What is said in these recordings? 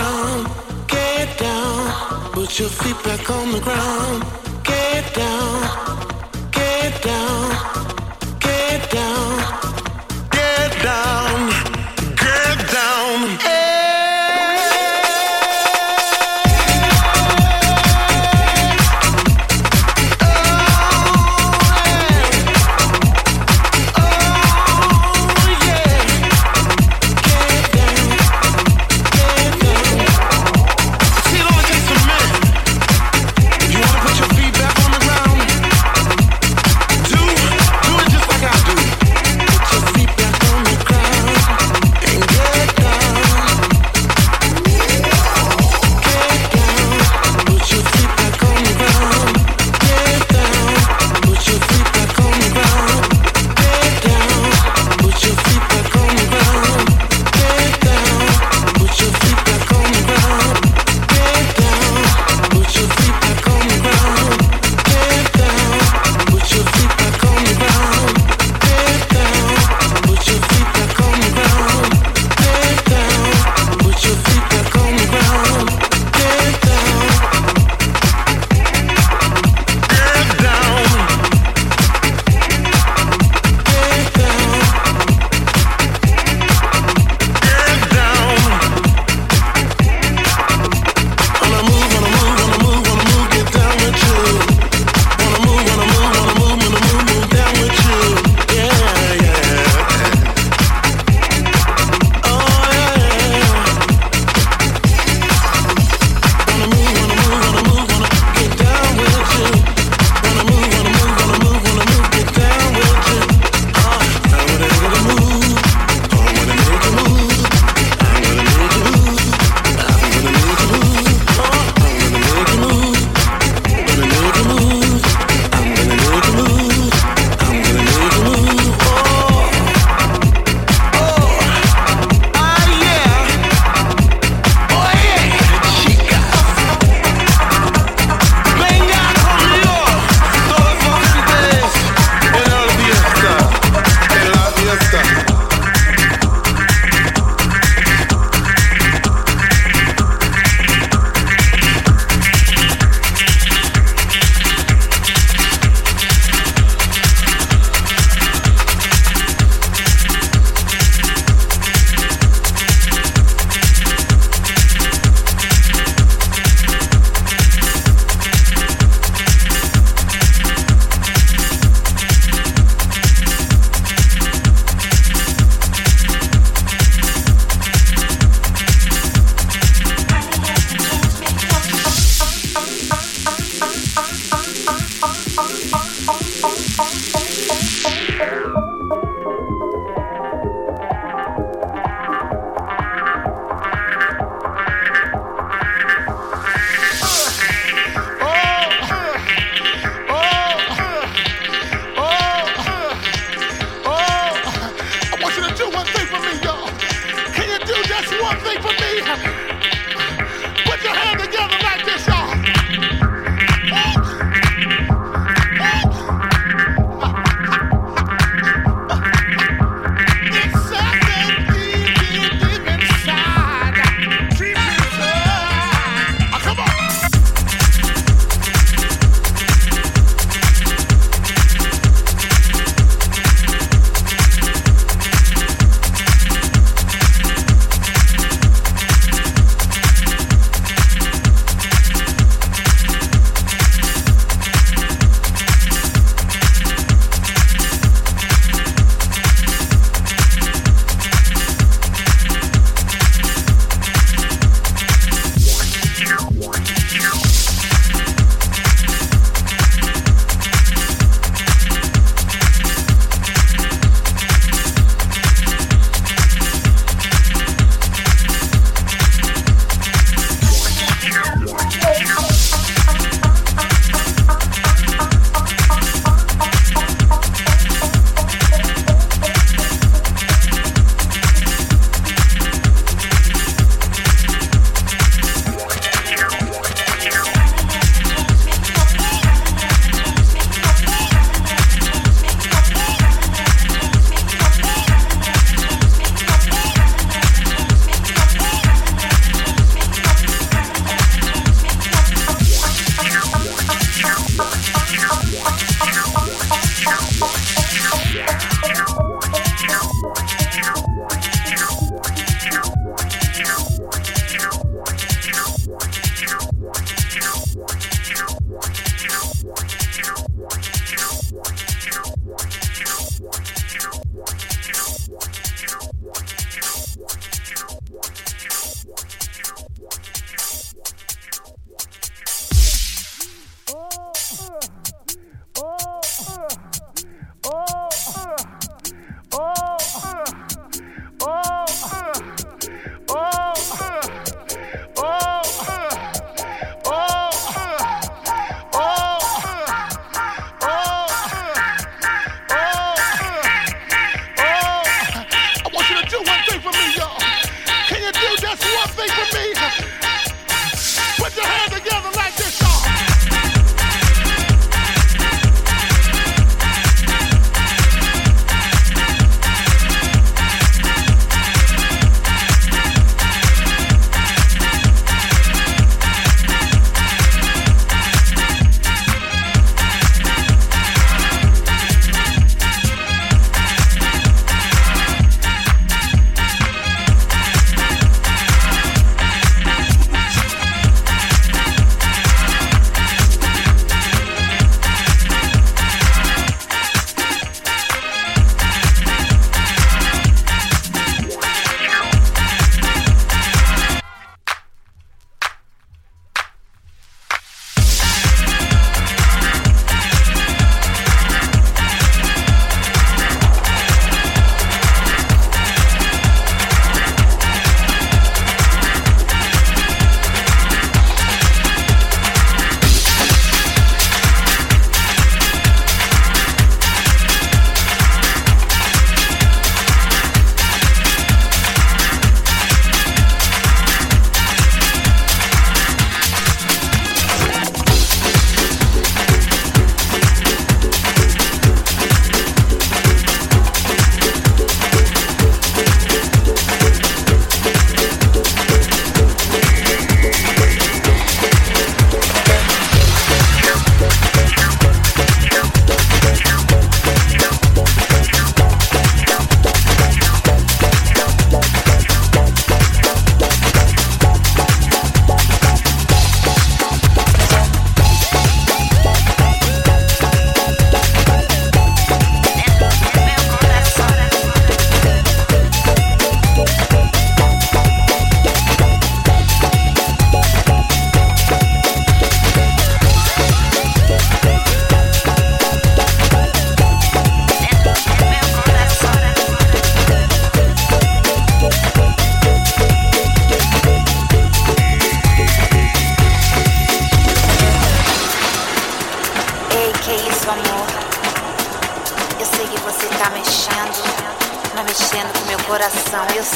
ground, get down. Put your feet back on the ground, get down, get down, get down.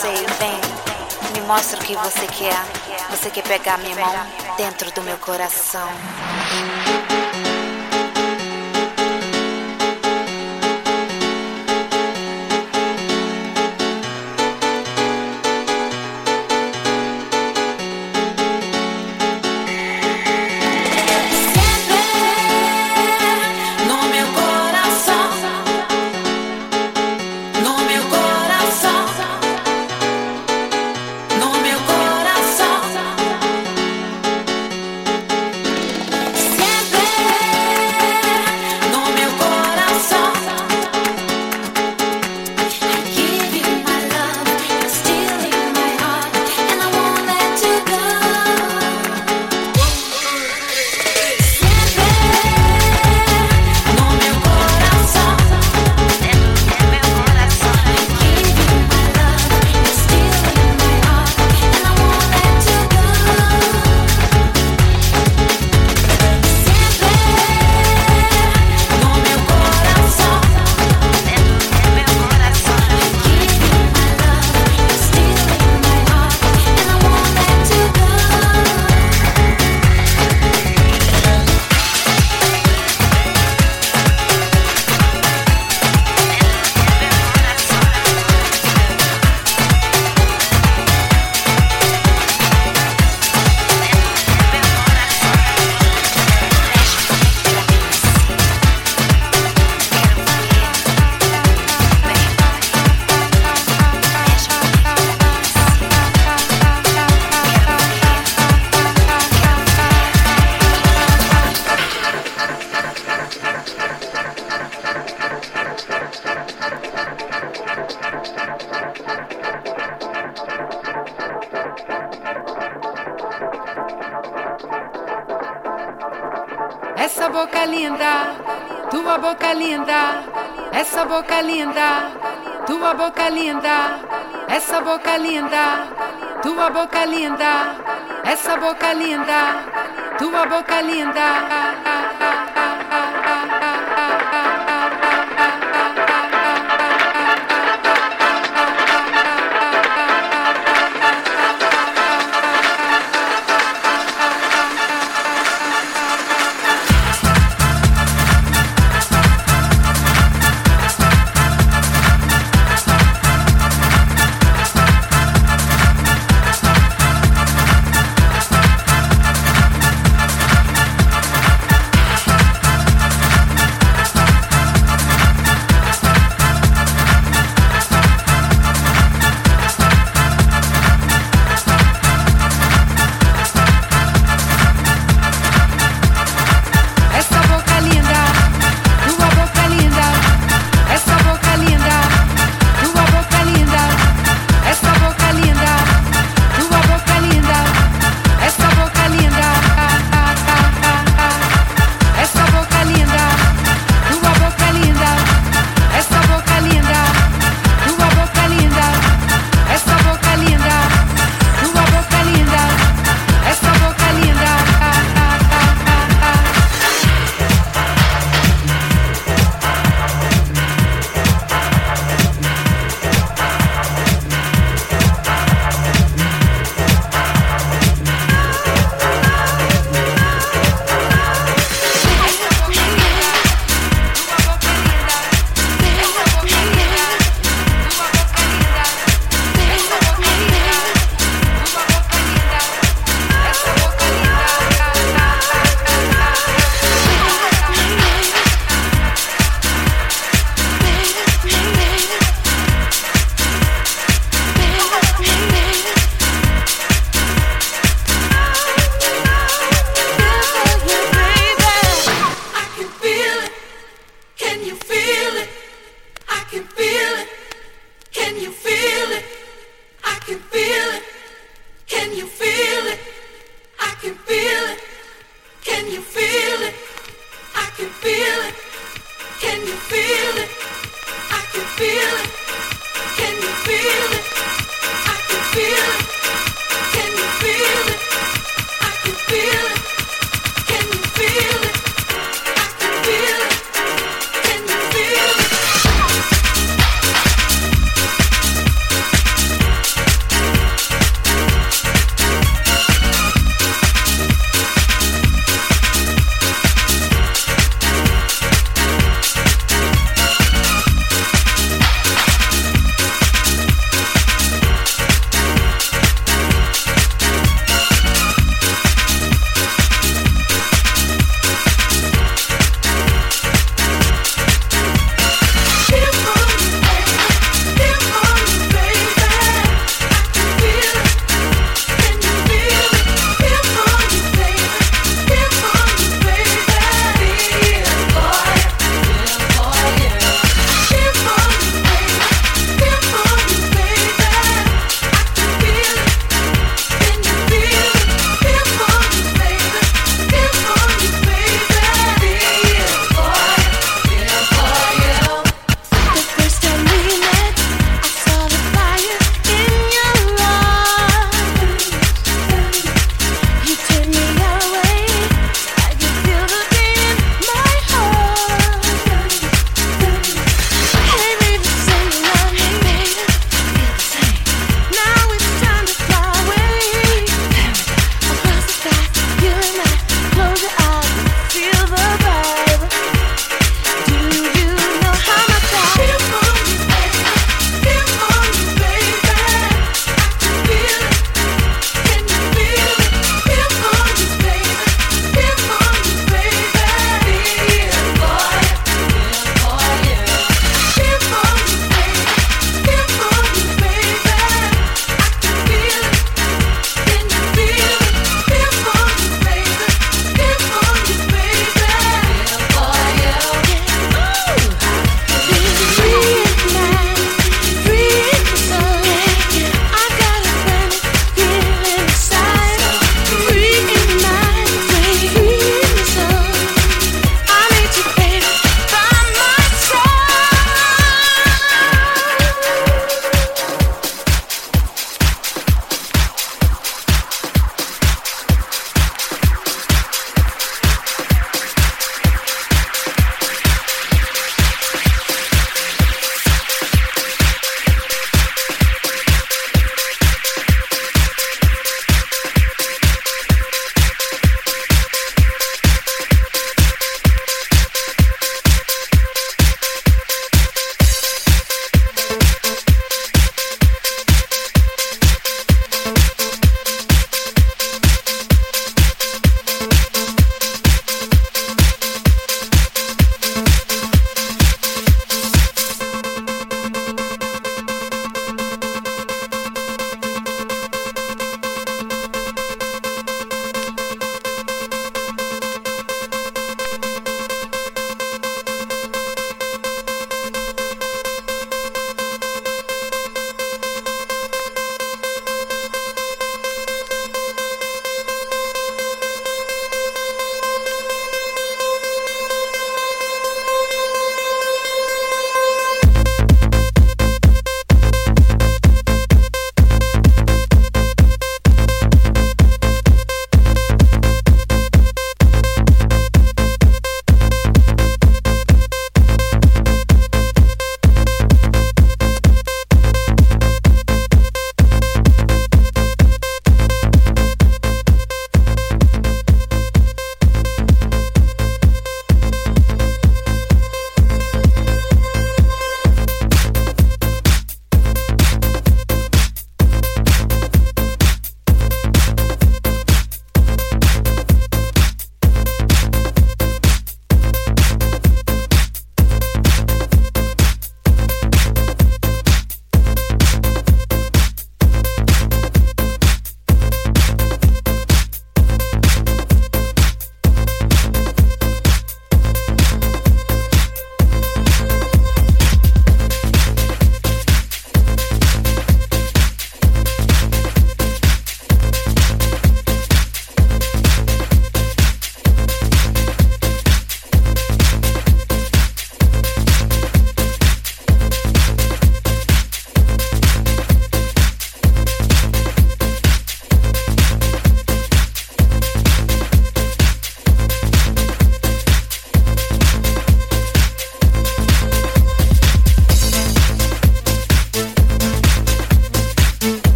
Eu sei, vem. Me mostra o que você quer. Você quer pegar minha mão dentro do meu coração.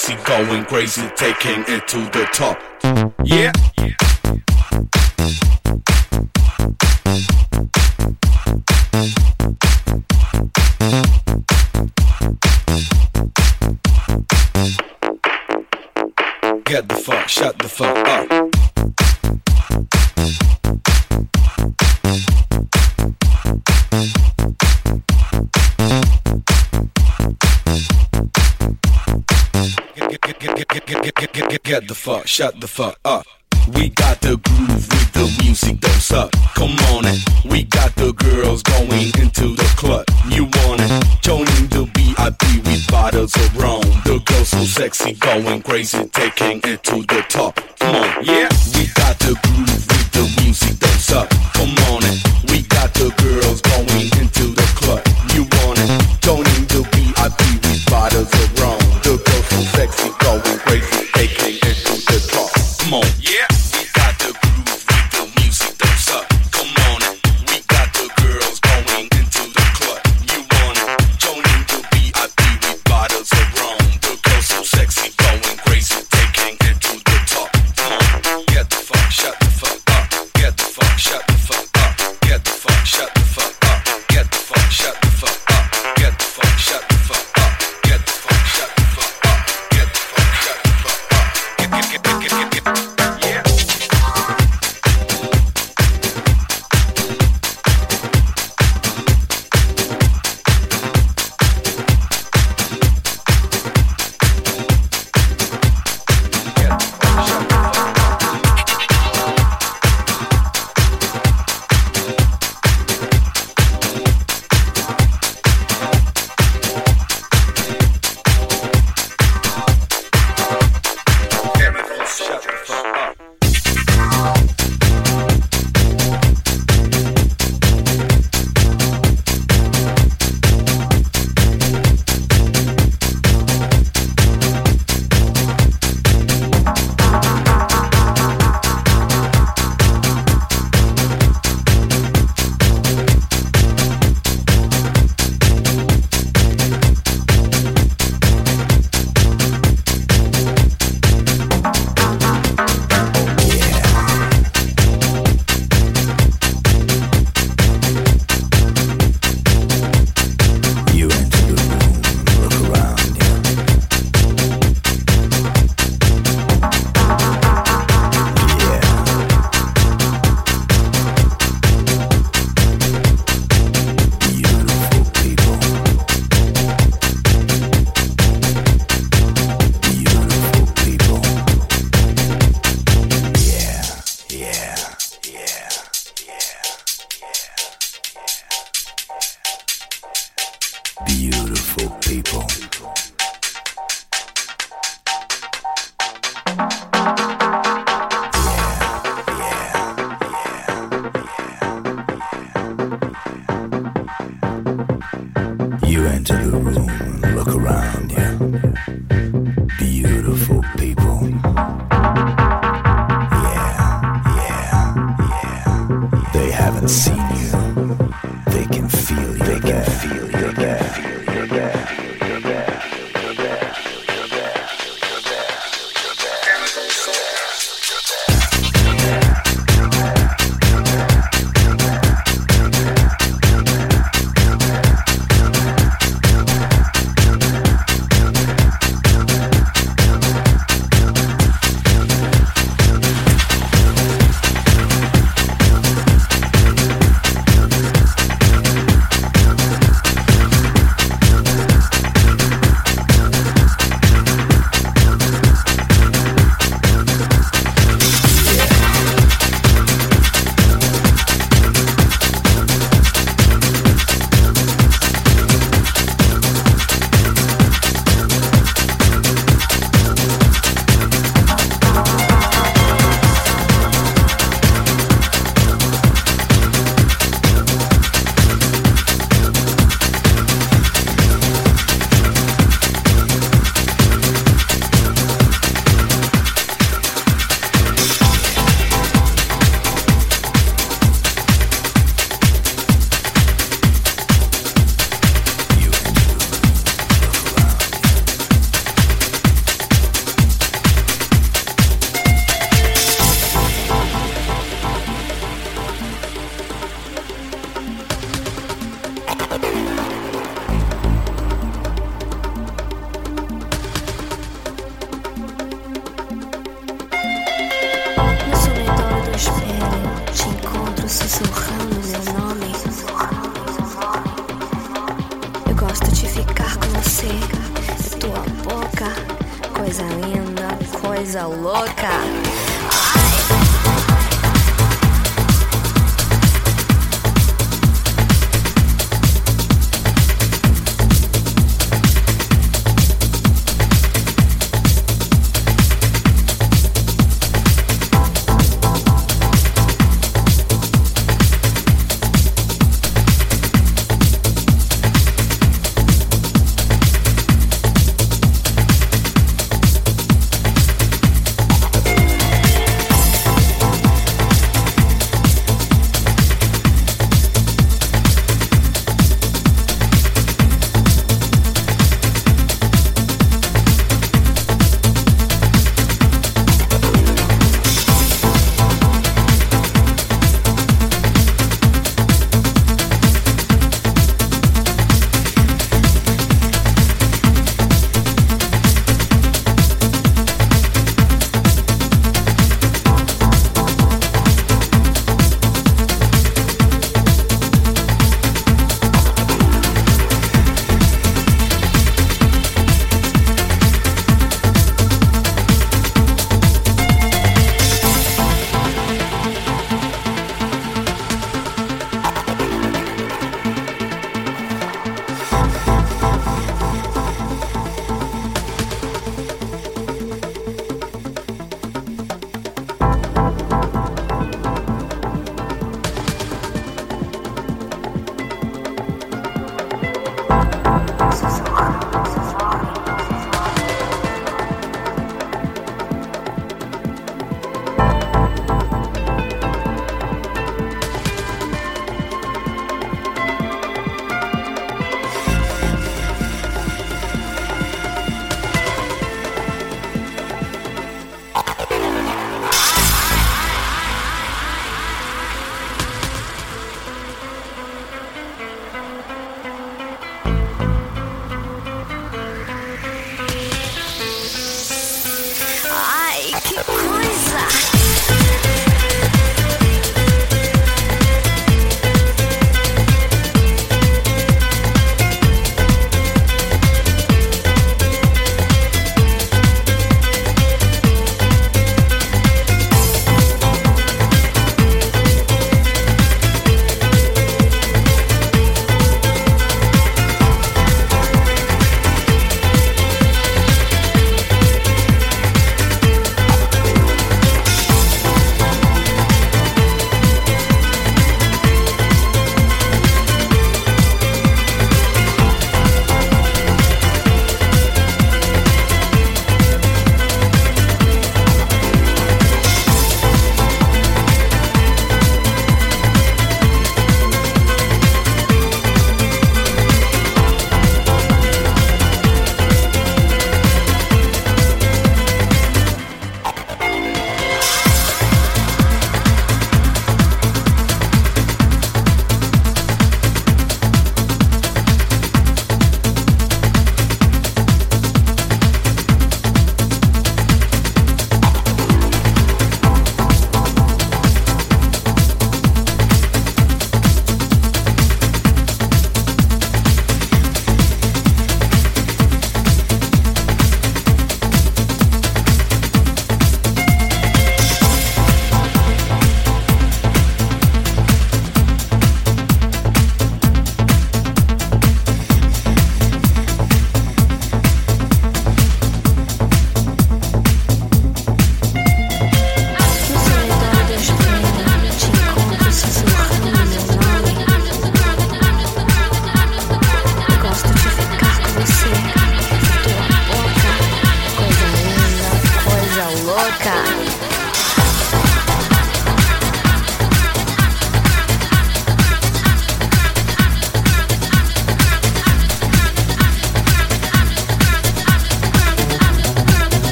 Sexy, going crazy, taking it to the top. sexy, going crazy, taking it to the top. Come on, yeah.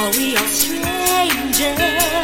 For we are strangers?